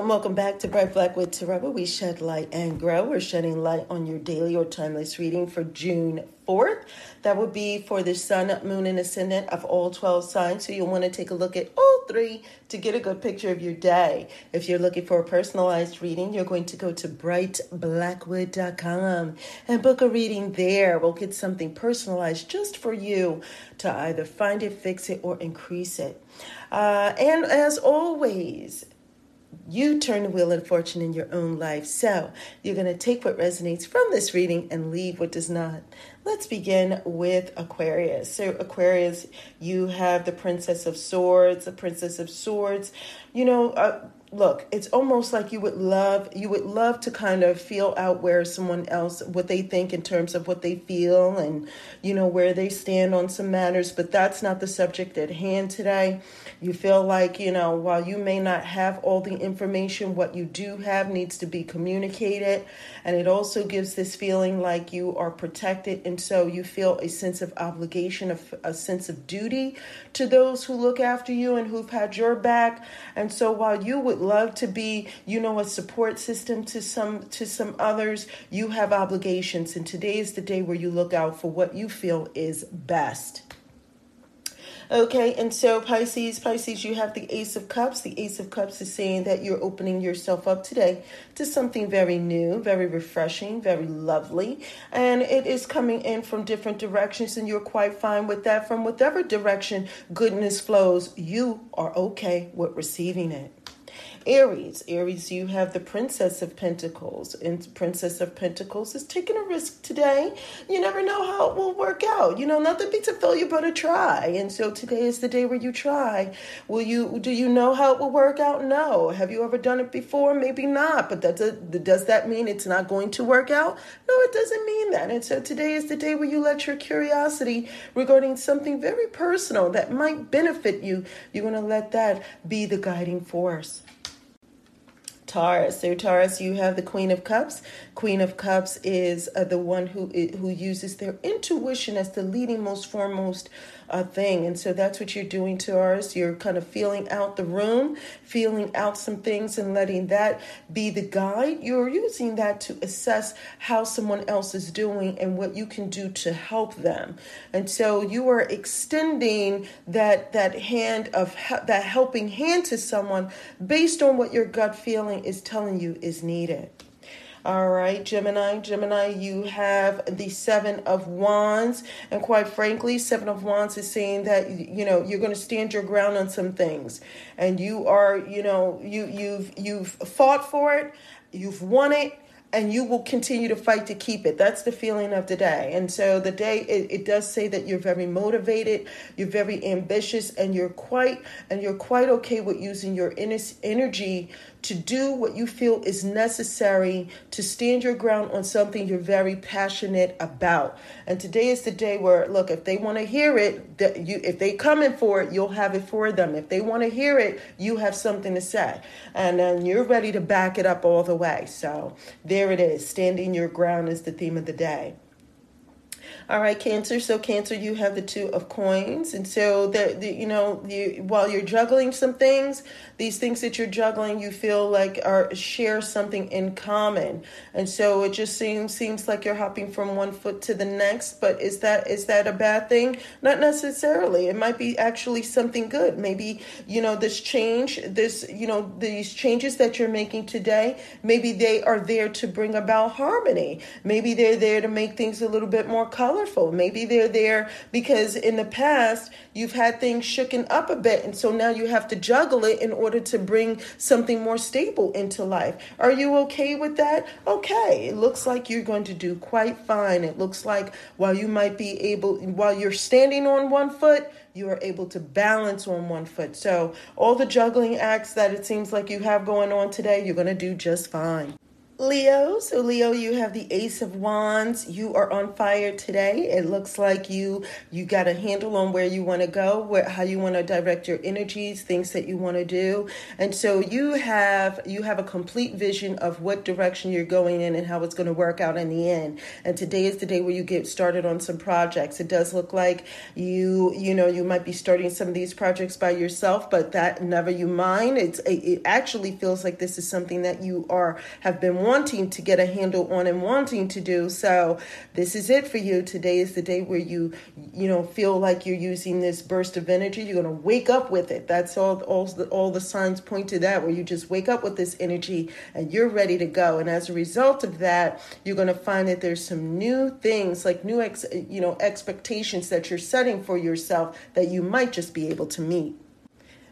Welcome, welcome back to Bright Blackwood Tarot, where we shed light and grow. We're shedding light on your daily or timeless reading for June 4th. That would be for the sun, moon, and ascendant of all 12 signs. So you'll want to take a look at all three to get a good picture of your day. If you're looking for a personalized reading, you're going to go to brightblackwood.com and book a reading there. We'll get something personalized just for you to either find it, fix it, or increase it. Uh, and as always, you turn the wheel of fortune in your own life. So you're going to take what resonates from this reading and leave what does not. Let's begin with Aquarius. So, Aquarius, you have the Princess of Swords, the Princess of Swords. You know, uh, look it's almost like you would love you would love to kind of feel out where someone else what they think in terms of what they feel and you know where they stand on some matters but that's not the subject at hand today. You feel like you know while you may not have all the information what you do have needs to be communicated and it also gives this feeling like you are protected and so you feel a sense of obligation a sense of duty to those who look after you and who've had your back and so while you would love to be, you know, a support system to some to some others, you have obligations and today is the day where you look out for what you feel is best. Okay, and so Pisces, Pisces, you have the Ace of Cups. The Ace of Cups is saying that you're opening yourself up today to something very new, very refreshing, very lovely. And it is coming in from different directions, and you're quite fine with that. From whatever direction goodness flows, you are okay with receiving it. Aries, Aries, you have the Princess of Pentacles, and Princess of Pentacles is taking a risk today. You never know how it will work out. You know, nothing beats a failure but a try. And so today is the day where you try. Will you? Do you know how it will work out? No. Have you ever done it before? Maybe not. But that does, does that mean it's not going to work out? No, it doesn't mean that. And so today is the day where you let your curiosity regarding something very personal that might benefit you. You're going to let that be the guiding force. Taurus. So Taurus, you have the Queen of Cups. Queen of Cups is uh, the one who who uses their intuition as the leading, most foremost uh, thing. And so that's what you're doing Taurus. You're kind of feeling out the room, feeling out some things, and letting that be the guide. You're using that to assess how someone else is doing and what you can do to help them. And so you are extending that that hand of that helping hand to someone based on what your gut feeling is telling you is needed. All right, Gemini, Gemini, you have the Seven of Wands. And quite frankly, Seven of Wands is saying that, you know, you're going to stand your ground on some things. And you are, you know, you, you've, you've fought for it. You've won it and you will continue to fight to keep it. That's the feeling of the day. And so the day it, it, does say that you're very motivated, you're very ambitious, and you're quite and you're quite okay with using your energy to do what you feel is necessary to stand your ground on something you're very passionate about. And today is the day where, look, if they want to hear it, that you, if they coming for it, you'll have it for them. If they want to hear it, you have something to say, and then you're ready to back it up all the way. So there it is. Standing your ground is the theme of the day. All right, Cancer. So Cancer, you have the two of coins, and so that you know, you while you're juggling some things, these things that you're juggling, you feel like are share something in common, and so it just seems seems like you're hopping from one foot to the next. But is that is that a bad thing? Not necessarily. It might be actually something good. Maybe you know this change, this you know these changes that you're making today. Maybe they are there to bring about harmony. Maybe they're there to make things a little bit more colorful. Maybe they're there because in the past you've had things shooken up a bit, and so now you have to juggle it in order to bring something more stable into life. Are you okay with that? Okay, it looks like you're going to do quite fine. It looks like while you might be able, while you're standing on one foot, you are able to balance on one foot. So, all the juggling acts that it seems like you have going on today, you're going to do just fine. Leo. So, Leo, you have the Ace of Wands. You are on fire today. It looks like you you got a handle on where you want to go, where how you want to direct your energies, things that you want to do, and so you have you have a complete vision of what direction you're going in and how it's going to work out in the end. And today is the day where you get started on some projects. It does look like you you know you might be starting some of these projects by yourself, but that never you mind. It's it actually feels like this is something that you are have been wanting to get a handle on and wanting to do. So this is it for you. Today is the day where you, you know, feel like you're using this burst of energy. You're going to wake up with it. That's all, all the, all the signs point to that, where you just wake up with this energy and you're ready to go. And as a result of that, you're going to find that there's some new things, like new, ex, you know, expectations that you're setting for yourself that you might just be able to meet.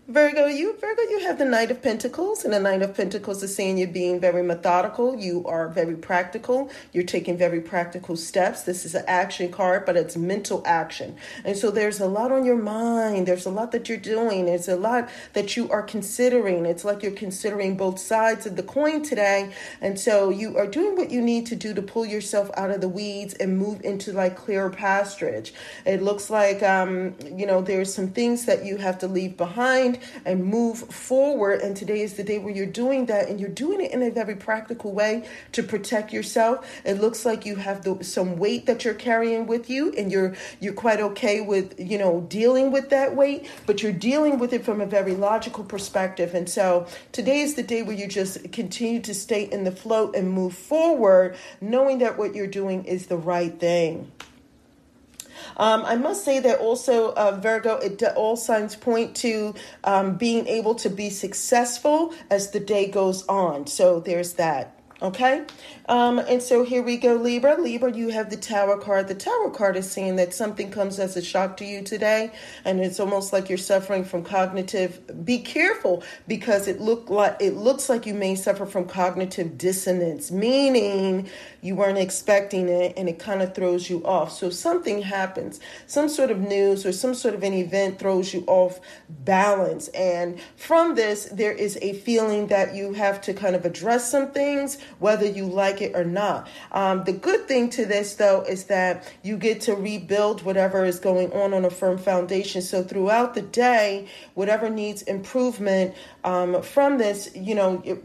Virgo, you Virgo, you have the Knight of Pentacles, and the Knight of Pentacles is saying you're being very methodical. You are very practical. You're taking very practical steps. This is an action card, but it's mental action, and so there's a lot on your mind. There's a lot that you're doing. There's a lot that you are considering. It's like you're considering both sides of the coin today, and so you are doing what you need to do to pull yourself out of the weeds and move into like clearer pasturage. It looks like um, you know there's some things that you have to leave behind and move forward. And today is the day where you're doing that and you're doing it in a very practical way to protect yourself. It looks like you have the, some weight that you're carrying with you and you're you're quite okay with, you know, dealing with that weight, but you're dealing with it from a very logical perspective. And so today is the day where you just continue to stay in the float and move forward, knowing that what you're doing is the right thing. Um, I must say that also, uh, Virgo, it, all signs point to um, being able to be successful as the day goes on. So there's that. Okay. Um, and so here we go, Libra. Libra, you have the Tower card. The Tower card is saying that something comes as a shock to you today, and it's almost like you're suffering from cognitive. Be careful because it look like it looks like you may suffer from cognitive dissonance, meaning you weren't expecting it and it kind of throws you off. So something happens, some sort of news or some sort of an event throws you off balance, and from this there is a feeling that you have to kind of address some things whether you like it or not. Um, the good thing to this, though, is that you get to rebuild whatever is going on on a firm foundation. So throughout the day, whatever needs improvement um, from this, you know, it,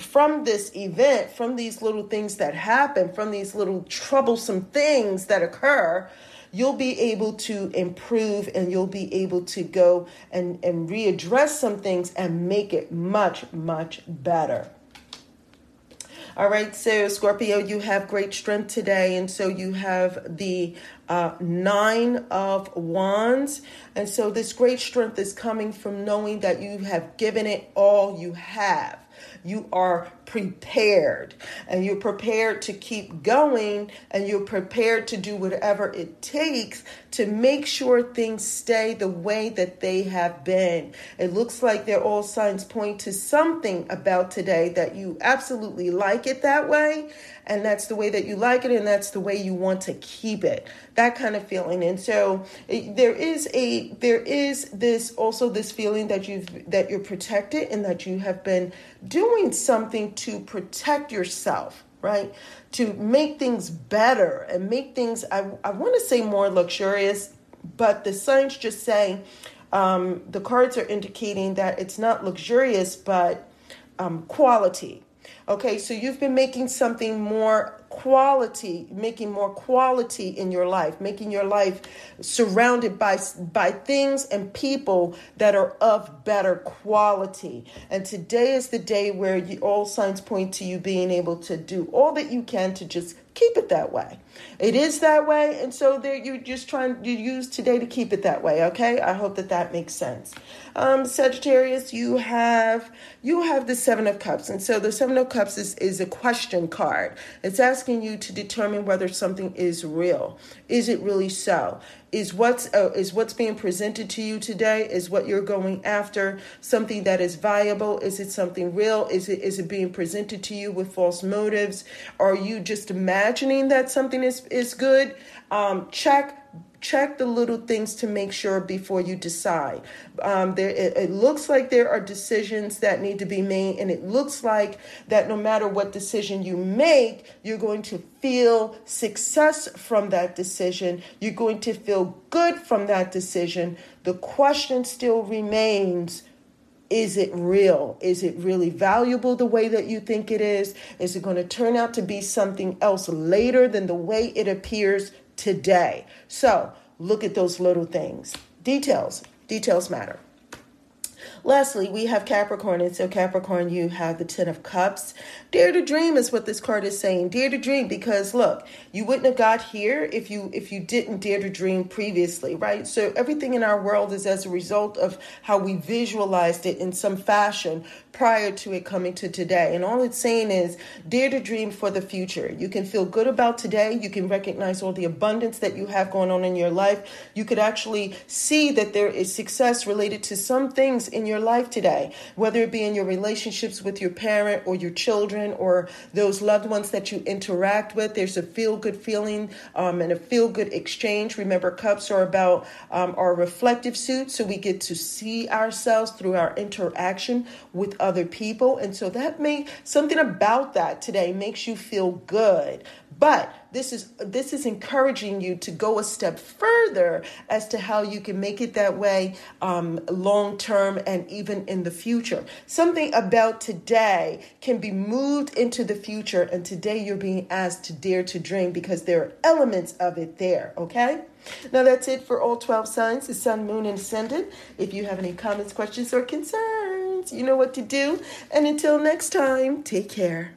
from this event, from these little things that happen, from these little troublesome things that occur, you'll be able to improve and you'll be able to go and, and readdress some things and make it much, much better. All right, so Scorpio, you have great strength today, and so you have the uh, nine of wands, and so this great strength is coming from knowing that you have given it all you have. You are prepared and you're prepared to keep going and you're prepared to do whatever it takes to make sure things stay the way that they have been. It looks like they're all signs point to something about today that you absolutely like it that way and that's the way that you like it and that's the way you want to keep it that kind of feeling and so there is a there is this also this feeling that you've that you're protected and that you have been doing something to protect yourself, right? To make things better and make things, I, I want to say more luxurious, but the signs just say um, the cards are indicating that it's not luxurious, but um, quality. Okay, so you've been making something more quality, making more quality in your life, making your life surrounded by by things and people that are of better quality. And today is the day where you, all signs point to you being able to do all that you can to just keep it that way. It is that way, and so there you're just trying to use today to keep it that way. Okay, I hope that that makes sense. Um, Sagittarius, you have you have the Seven of Cups, and so the Seven of Cups is is a question card. It's asking you to determine whether something is real. Is it really so? Is what's uh, is what's being presented to you today is what you're going after something that is viable is it something real is it is it being presented to you with false motives are you just imagining that something is is good? Um, check check the little things to make sure before you decide. Um, there, it, it looks like there are decisions that need to be made, and it looks like that no matter what decision you make, you're going to feel success from that decision. You're going to feel good from that decision. The question still remains is it real? Is it really valuable the way that you think it is? Is it going to turn out to be something else later than the way it appears today? So look at those little things. Details. Details matter. Lastly, we have Capricorn, and so Capricorn, you have the Ten of Cups. Dare to dream is what this card is saying. Dare to dream because look, you wouldn't have got here if you if you didn't dare to dream previously, right? So everything in our world is as a result of how we visualized it in some fashion prior to it coming to today. And all it's saying is dare to dream for the future. You can feel good about today. You can recognize all the abundance that you have going on in your life. You could actually see that there is success related to some things in your life today, whether it be in your relationships with your parent or your children or those loved ones that you interact with. There's a feel good feeling um, and a feel good exchange. Remember, cups are about um, our reflective suit, so we get to see ourselves through our interaction with other people. And so that may something about that today makes you feel good. But this is this is encouraging you to go a step further as to how you can make it that way um, long term and even in the future. Something about today can be moved into the future, and today you're being asked to dare to dream because there are elements of it there. Okay. Now that's it for all 12 signs, the sun, moon, and ascendant. If you have any comments, questions, or concerns, you know what to do. And until next time, take care.